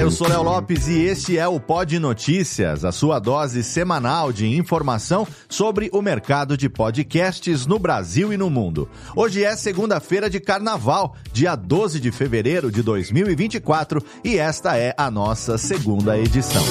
Eu sou Léo Lopes e este é o Pod Notícias, a sua dose semanal de informação sobre o mercado de podcasts no Brasil e no mundo. Hoje é segunda-feira de carnaval, dia 12 de fevereiro de 2024, e esta é a nossa segunda edição.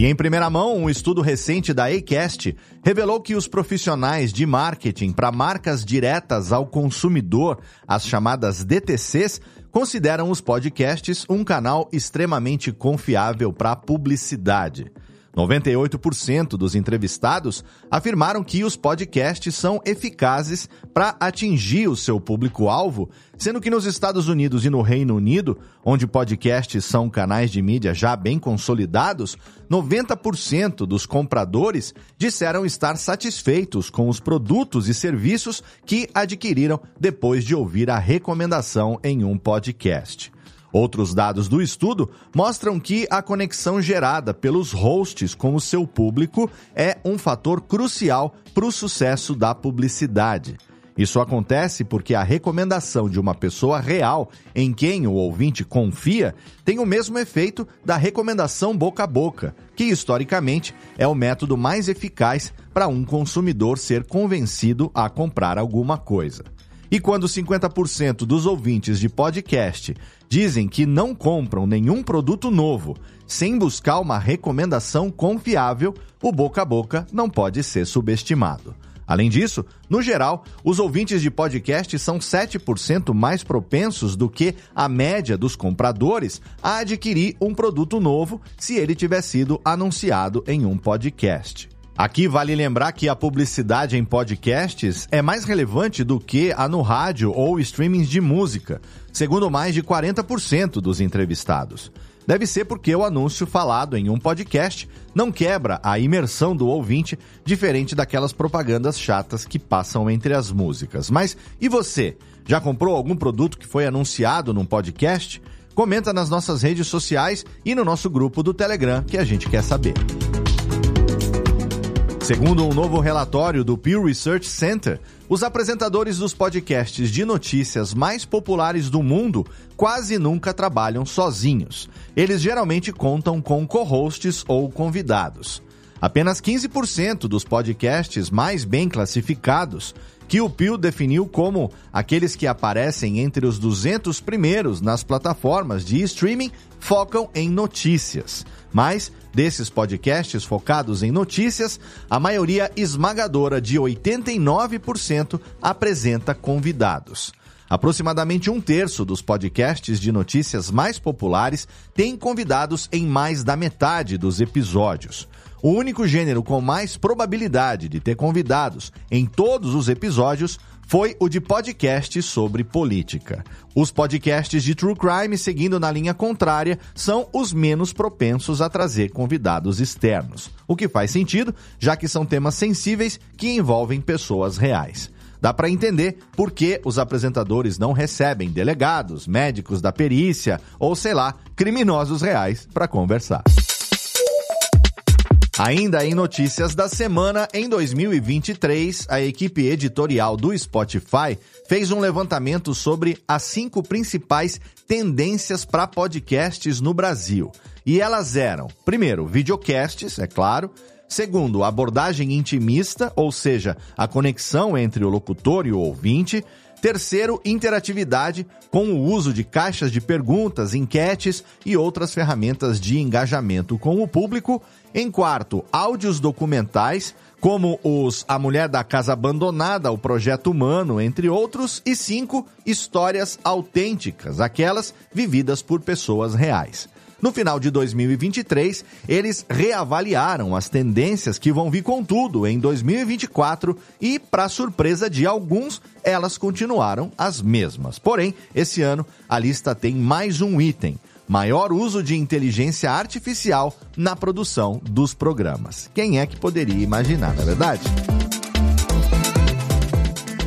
E em primeira mão, um estudo recente da Acast revelou que os profissionais de marketing para marcas diretas ao consumidor, as chamadas DTCs, consideram os podcasts um canal extremamente confiável para publicidade. 98% dos entrevistados afirmaram que os podcasts são eficazes para atingir o seu público-alvo, sendo que nos Estados Unidos e no Reino Unido, onde podcasts são canais de mídia já bem consolidados, 90% dos compradores disseram estar satisfeitos com os produtos e serviços que adquiriram depois de ouvir a recomendação em um podcast. Outros dados do estudo mostram que a conexão gerada pelos hosts com o seu público é um fator crucial para o sucesso da publicidade. Isso acontece porque a recomendação de uma pessoa real em quem o ouvinte confia tem o mesmo efeito da recomendação boca a boca, que historicamente é o método mais eficaz para um consumidor ser convencido a comprar alguma coisa. E quando 50% dos ouvintes de podcast dizem que não compram nenhum produto novo sem buscar uma recomendação confiável, o boca a boca não pode ser subestimado. Além disso, no geral, os ouvintes de podcast são 7% mais propensos do que a média dos compradores a adquirir um produto novo se ele tiver sido anunciado em um podcast. Aqui vale lembrar que a publicidade em podcasts é mais relevante do que a no rádio ou streamings de música, segundo mais de 40% dos entrevistados. Deve ser porque o anúncio falado em um podcast não quebra a imersão do ouvinte, diferente daquelas propagandas chatas que passam entre as músicas. Mas e você? Já comprou algum produto que foi anunciado num podcast? Comenta nas nossas redes sociais e no nosso grupo do Telegram que a gente quer saber. Segundo um novo relatório do Pew Research Center, os apresentadores dos podcasts de notícias mais populares do mundo quase nunca trabalham sozinhos. Eles geralmente contam com co-hosts ou convidados. Apenas 15% dos podcasts mais bem classificados, que o Pew definiu como aqueles que aparecem entre os 200 primeiros nas plataformas de streaming, focam em notícias. Mas desses podcasts focados em notícias, a maioria esmagadora de 89% apresenta convidados. Aproximadamente um terço dos podcasts de notícias mais populares tem convidados em mais da metade dos episódios. O único gênero com mais probabilidade de ter convidados em todos os episódios foi o de podcast sobre política. Os podcasts de True Crime, seguindo na linha contrária, são os menos propensos a trazer convidados externos. O que faz sentido, já que são temas sensíveis que envolvem pessoas reais. Dá para entender por que os apresentadores não recebem delegados, médicos da perícia ou, sei lá, criminosos reais para conversar. Ainda em notícias da semana, em 2023, a equipe editorial do Spotify fez um levantamento sobre as cinco principais tendências para podcasts no Brasil. E elas eram, primeiro, videocasts, é claro. Segundo, abordagem intimista, ou seja, a conexão entre o locutor e o ouvinte. Terceiro, interatividade, com o uso de caixas de perguntas, enquetes e outras ferramentas de engajamento com o público. Em quarto, áudios documentais, como os A Mulher da Casa Abandonada, o Projeto Humano, entre outros. E cinco, histórias autênticas, aquelas vividas por pessoas reais. No final de 2023, eles reavaliaram as tendências que vão vir com tudo em 2024 e, para surpresa de alguns, elas continuaram as mesmas. Porém, esse ano a lista tem mais um item: maior uso de inteligência artificial na produção dos programas. Quem é que poderia imaginar, na é verdade?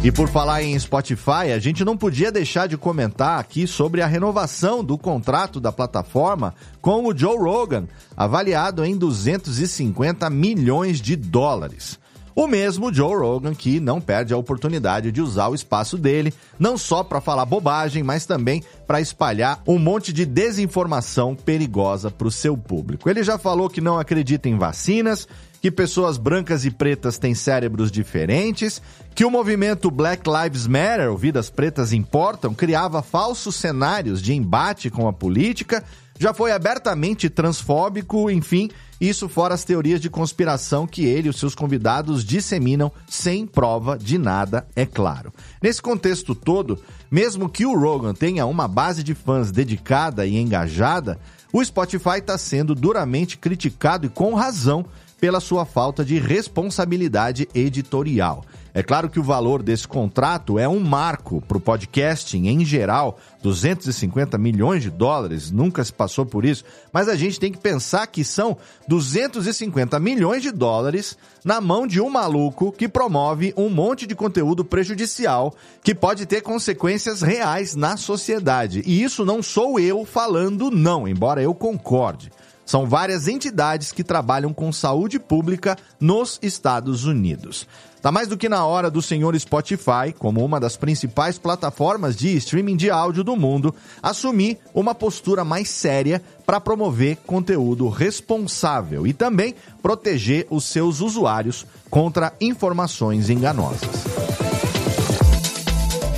E por falar em Spotify, a gente não podia deixar de comentar aqui sobre a renovação do contrato da plataforma com o Joe Rogan, avaliado em 250 milhões de dólares. O mesmo Joe Rogan que não perde a oportunidade de usar o espaço dele, não só para falar bobagem, mas também para espalhar um monte de desinformação perigosa para o seu público. Ele já falou que não acredita em vacinas, que pessoas brancas e pretas têm cérebros diferentes, que o movimento Black Lives Matter, ou Vidas Pretas Importam, criava falsos cenários de embate com a política, já foi abertamente transfóbico, enfim, isso fora as teorias de conspiração que ele e os seus convidados disseminam sem prova de nada, é claro. Nesse contexto todo, mesmo que o Rogan tenha uma base de fãs dedicada e engajada, o Spotify está sendo duramente criticado e com razão pela sua falta de responsabilidade editorial. É claro que o valor desse contrato é um marco para o podcasting em geral, 250 milhões de dólares, nunca se passou por isso, mas a gente tem que pensar que são 250 milhões de dólares na mão de um maluco que promove um monte de conteúdo prejudicial que pode ter consequências reais na sociedade. E isso não sou eu falando, não, embora eu concorde. São várias entidades que trabalham com saúde pública nos Estados Unidos. Está mais do que na hora do senhor Spotify, como uma das principais plataformas de streaming de áudio do mundo, assumir uma postura mais séria para promover conteúdo responsável e também proteger os seus usuários contra informações enganosas.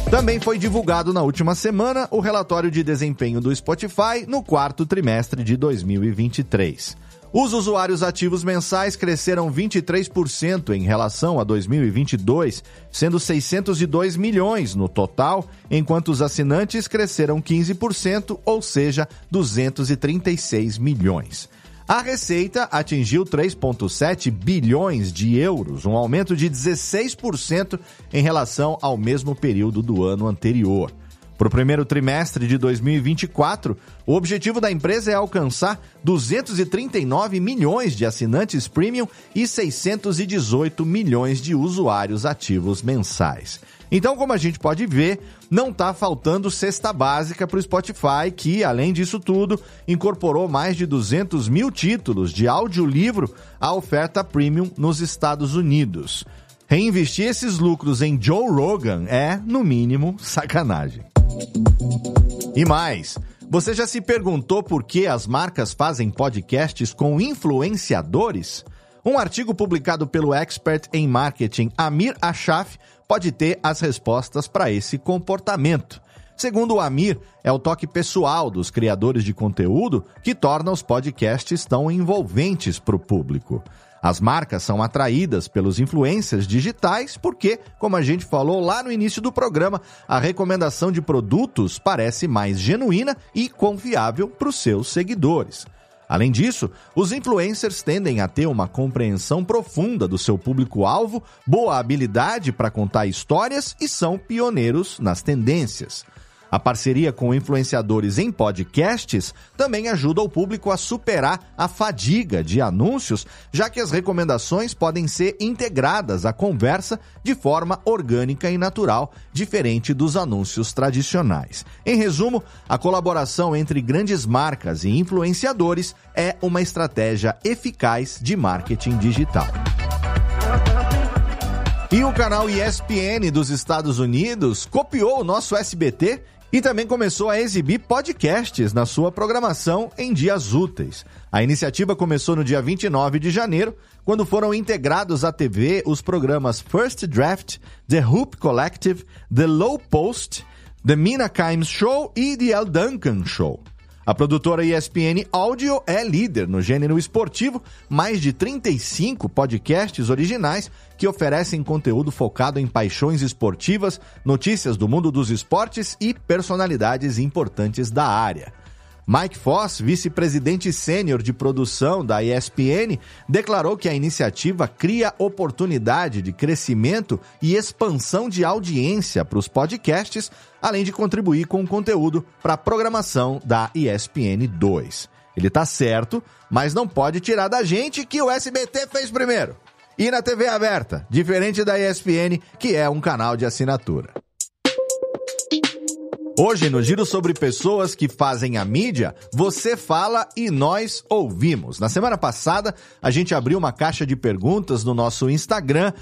Também foi divulgado na última semana o relatório de desempenho do Spotify no quarto trimestre de 2023. Os usuários ativos mensais cresceram 23% em relação a 2022, sendo 602 milhões no total, enquanto os assinantes cresceram 15%, ou seja, 236 milhões. A receita atingiu 3,7 bilhões de euros, um aumento de 16% em relação ao mesmo período do ano anterior. Para o primeiro trimestre de 2024, o objetivo da empresa é alcançar 239 milhões de assinantes premium e 618 milhões de usuários ativos mensais. Então, como a gente pode ver, não está faltando cesta básica para o Spotify, que, além disso tudo, incorporou mais de 200 mil títulos de audiolivro à oferta premium nos Estados Unidos. Reinvestir esses lucros em Joe Rogan é, no mínimo, sacanagem. E mais, você já se perguntou por que as marcas fazem podcasts com influenciadores? Um artigo publicado pelo expert em marketing Amir Ashaf pode ter as respostas para esse comportamento. Segundo o Amir, é o toque pessoal dos criadores de conteúdo que torna os podcasts tão envolventes para o público. As marcas são atraídas pelos influencers digitais porque, como a gente falou lá no início do programa, a recomendação de produtos parece mais genuína e confiável para os seus seguidores. Além disso, os influencers tendem a ter uma compreensão profunda do seu público-alvo, boa habilidade para contar histórias e são pioneiros nas tendências. A parceria com influenciadores em podcasts também ajuda o público a superar a fadiga de anúncios, já que as recomendações podem ser integradas à conversa de forma orgânica e natural, diferente dos anúncios tradicionais. Em resumo, a colaboração entre grandes marcas e influenciadores é uma estratégia eficaz de marketing digital. E o canal ESPN dos Estados Unidos copiou o nosso SBT e também começou a exibir podcasts na sua programação em dias úteis. A iniciativa começou no dia 29 de janeiro, quando foram integrados à TV os programas First Draft, The Hoop Collective, The Low Post, The Mina Kimes Show e The El Duncan Show. A produtora ESPN Audio é líder no gênero esportivo, mais de 35 podcasts originais que oferecem conteúdo focado em paixões esportivas, notícias do mundo dos esportes e personalidades importantes da área. Mike Foss, vice-presidente sênior de produção da ESPN, declarou que a iniciativa cria oportunidade de crescimento e expansão de audiência para os podcasts, além de contribuir com conteúdo para a programação da ESPN 2. Ele está certo, mas não pode tirar da gente que o SBT fez primeiro. E na TV aberta, diferente da ESPN, que é um canal de assinatura. Hoje, no Giro sobre Pessoas que Fazem a Mídia, você fala e nós ouvimos. Na semana passada, a gente abriu uma caixa de perguntas no nosso Instagram,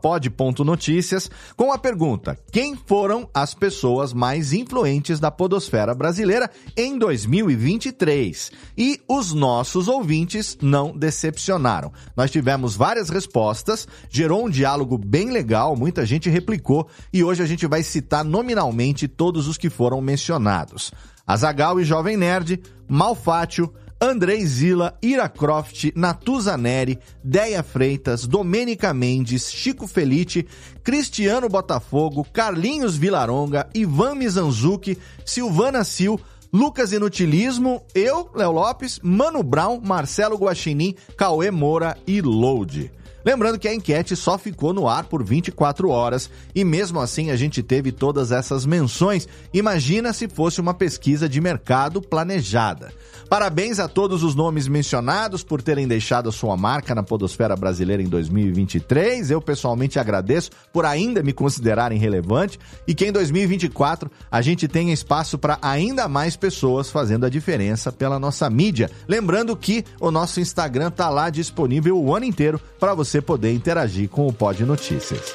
pod.notícias, com a pergunta: quem foram as pessoas mais influentes da podosfera brasileira em 2023? E os nossos ouvintes não decepcionaram. Nós tivemos várias respostas, gerou um diálogo bem legal, muita gente replicou e hoje a gente vai citar nominalmente todos os que foram mencionados. Azagal e Jovem Nerd, Malfátio, Andrei Zila, Ira Croft, Natuza Neri, Deia Freitas, Domênica Mendes, Chico Felite, Cristiano Botafogo, Carlinhos Vilaronga, Ivan Mizanzuki, Silvana Sil, Lucas Inutilismo, eu, Léo Lopes, Mano Brown, Marcelo Guaxinim, Cauê Moura e Load. Lembrando que a enquete só ficou no ar por 24 horas e mesmo assim a gente teve todas essas menções. Imagina se fosse uma pesquisa de mercado planejada. Parabéns a todos os nomes mencionados por terem deixado a sua marca na podosfera brasileira em 2023. Eu pessoalmente agradeço por ainda me considerarem relevante e que em 2024 a gente tenha espaço para ainda mais pessoas fazendo a diferença pela nossa mídia. Lembrando que o nosso Instagram tá lá disponível o ano inteiro para você poder interagir com o Pod Notícias.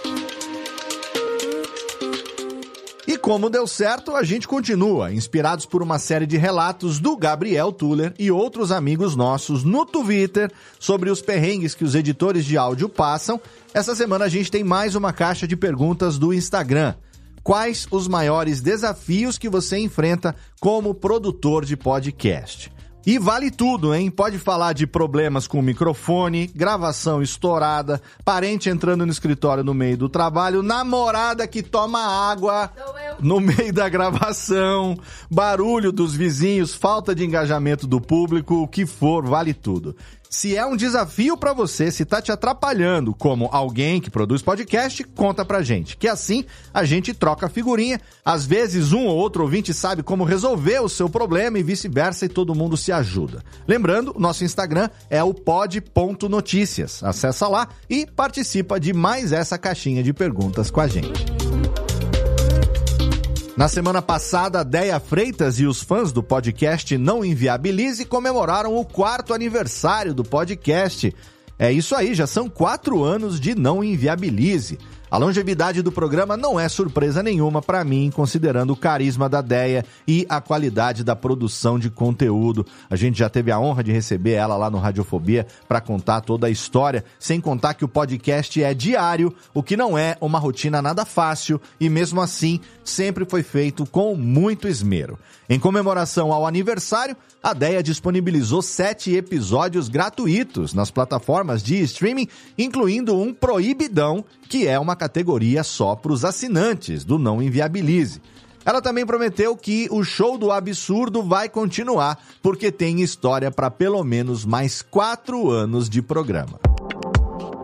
E como deu certo, a gente continua, inspirados por uma série de relatos do Gabriel Tuller e outros amigos nossos no Twitter sobre os perrengues que os editores de áudio passam. Essa semana a gente tem mais uma caixa de perguntas do Instagram. Quais os maiores desafios que você enfrenta como produtor de podcast? E vale tudo, hein? Pode falar de problemas com o microfone, gravação estourada, parente entrando no escritório no meio do trabalho, namorada que toma água no meio da gravação, barulho dos vizinhos, falta de engajamento do público, o que for, vale tudo. Se é um desafio para você, se tá te atrapalhando como alguém que produz podcast, conta pra gente. Que assim a gente troca figurinha. Às vezes um ou outro ouvinte sabe como resolver o seu problema e vice-versa e todo mundo se ajuda. Lembrando, nosso Instagram é o pod.notícias. Acessa lá e participa de mais essa caixinha de perguntas com a gente. Na semana passada, Deia Freitas e os fãs do podcast Não Inviabilize comemoraram o quarto aniversário do podcast. É isso aí, já são quatro anos de Não Inviabilize. A longevidade do programa não é surpresa nenhuma para mim, considerando o carisma da Deia e a qualidade da produção de conteúdo. A gente já teve a honra de receber ela lá no Radiofobia para contar toda a história, sem contar que o podcast é diário, o que não é uma rotina nada fácil e mesmo assim sempre foi feito com muito esmero. Em comemoração ao aniversário, a Deia disponibilizou sete episódios gratuitos nas plataformas de streaming, incluindo um proibidão, que é uma categoria só para os assinantes do Não Inviabilize. Ela também prometeu que o show do absurdo vai continuar, porque tem história para pelo menos mais quatro anos de programa.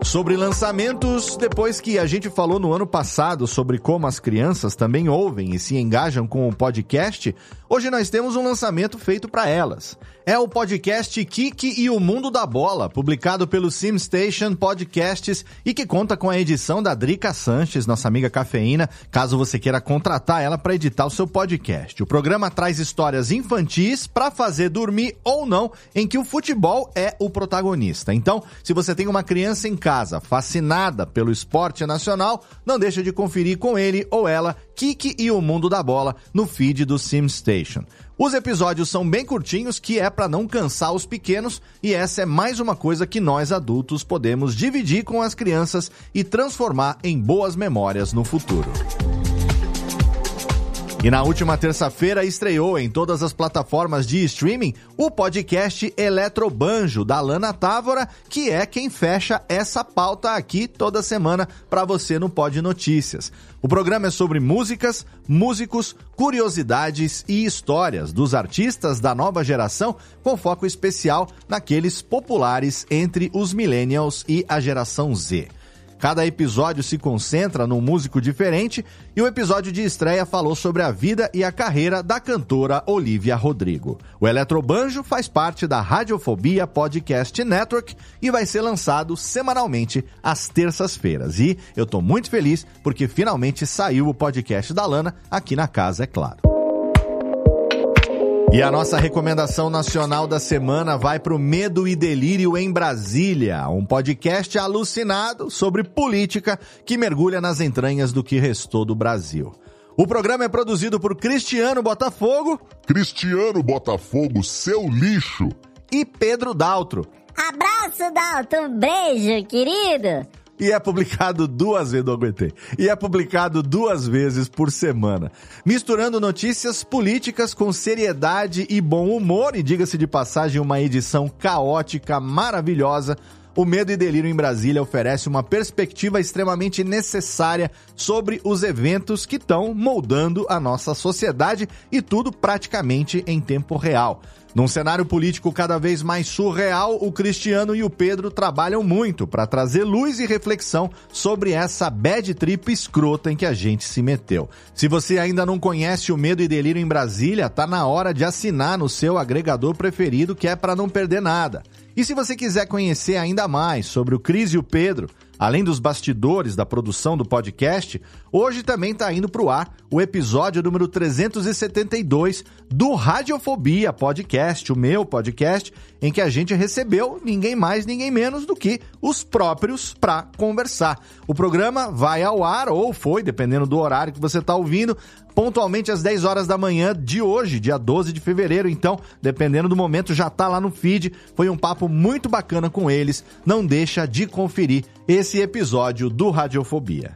Sobre lançamentos, depois que a gente falou no ano passado sobre como as crianças também ouvem e se engajam com o podcast, hoje nós temos um lançamento feito para elas. É o podcast Kiki e o Mundo da Bola, publicado pelo SimStation Podcasts e que conta com a edição da Drica Sanches, nossa amiga cafeína, caso você queira contratar ela para editar o seu podcast. O programa traz histórias infantis para fazer dormir ou não, em que o futebol é o protagonista. Então, se você tem uma criança em casa fascinada pelo esporte nacional, não deixa de conferir com ele ou ela Kiki e o Mundo da Bola no feed do SimStation. Os episódios são bem curtinhos, que é para não cansar os pequenos, e essa é mais uma coisa que nós adultos podemos dividir com as crianças e transformar em boas memórias no futuro. E na última terça-feira estreou em todas as plataformas de streaming o podcast Eletrobanjo da Lana Távora, que é quem fecha essa pauta aqui toda semana para você no Pod Notícias. O programa é sobre músicas, músicos, curiosidades e histórias dos artistas da nova geração, com foco especial naqueles populares entre os millennials e a geração Z. Cada episódio se concentra num músico diferente e o episódio de estreia falou sobre a vida e a carreira da cantora Olivia Rodrigo. O Eletrobanjo faz parte da Radiofobia Podcast Network e vai ser lançado semanalmente às terças-feiras. E eu tô muito feliz porque finalmente saiu o podcast da Lana aqui na casa, é claro. E a nossa recomendação nacional da semana vai para o Medo e Delírio em Brasília, um podcast alucinado sobre política que mergulha nas entranhas do que restou do Brasil. O programa é produzido por Cristiano Botafogo. Cristiano Botafogo, seu lixo. E Pedro Daltro. Abraço, Dalton. Beijo, querido. E é publicado duas vezes, não aguentei. E é publicado duas vezes por semana. Misturando notícias políticas com seriedade e bom humor, e diga-se de passagem, uma edição caótica, maravilhosa. O Medo e Delírio em Brasília oferece uma perspectiva extremamente necessária sobre os eventos que estão moldando a nossa sociedade e tudo praticamente em tempo real. Num cenário político cada vez mais surreal, o Cristiano e o Pedro trabalham muito para trazer luz e reflexão sobre essa bad trip escrota em que a gente se meteu. Se você ainda não conhece o Medo e Delírio em Brasília, tá na hora de assinar no seu agregador preferido, que é para não perder nada. E se você quiser conhecer ainda mais sobre o Cris e o Pedro, Além dos bastidores da produção do podcast, hoje também está indo para o ar o episódio número 372 do Radiofobia Podcast, o meu podcast, em que a gente recebeu ninguém mais, ninguém menos do que os próprios para conversar. O programa vai ao ar, ou foi, dependendo do horário que você está ouvindo, pontualmente às 10 horas da manhã de hoje, dia 12 de fevereiro. Então, dependendo do momento, já tá lá no feed. Foi um papo muito bacana com eles. Não deixa de conferir esse episódio do Radiofobia.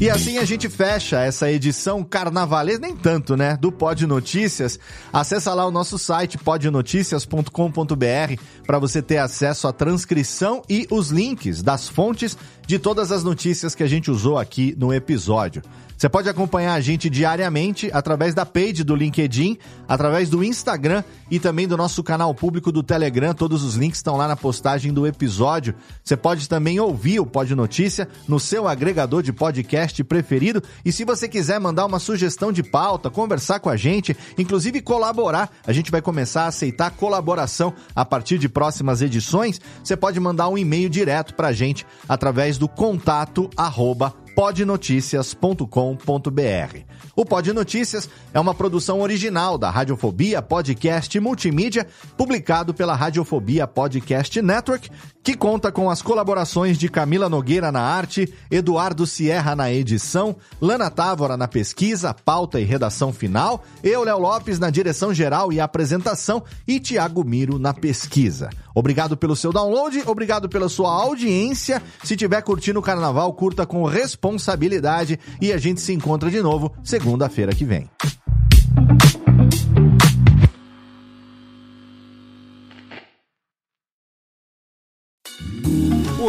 E assim a gente fecha essa edição carnavalesca, nem tanto, né? Do Pod Notícias. Acessa lá o nosso site podnoticias.com.br para você ter acesso à transcrição e os links das fontes de todas as notícias que a gente usou aqui no episódio. Você pode acompanhar a gente diariamente através da page do LinkedIn, através do Instagram e também do nosso canal público do Telegram. Todos os links estão lá na postagem do episódio. Você pode também ouvir o Pod Notícia no seu agregador de podcast preferido. E se você quiser mandar uma sugestão de pauta, conversar com a gente, inclusive colaborar, a gente vai começar a aceitar colaboração a partir de próximas edições. Você pode mandar um e-mail direto para a gente através do contato arroba podnoticias.com.br. O Pod Notícias é uma produção original da Radiofobia Podcast Multimídia, publicado pela Radiofobia Podcast Network, que conta com as colaborações de Camila Nogueira na arte, Eduardo Sierra na edição, Lana Távora na pesquisa, pauta e redação final, eu, Léo Lopes, na direção geral e apresentação e Tiago Miro na pesquisa. Obrigado pelo seu download, obrigado pela sua audiência. Se tiver curtindo o carnaval, curta com responsabilidade e a gente se encontra de novo segunda-feira que vem.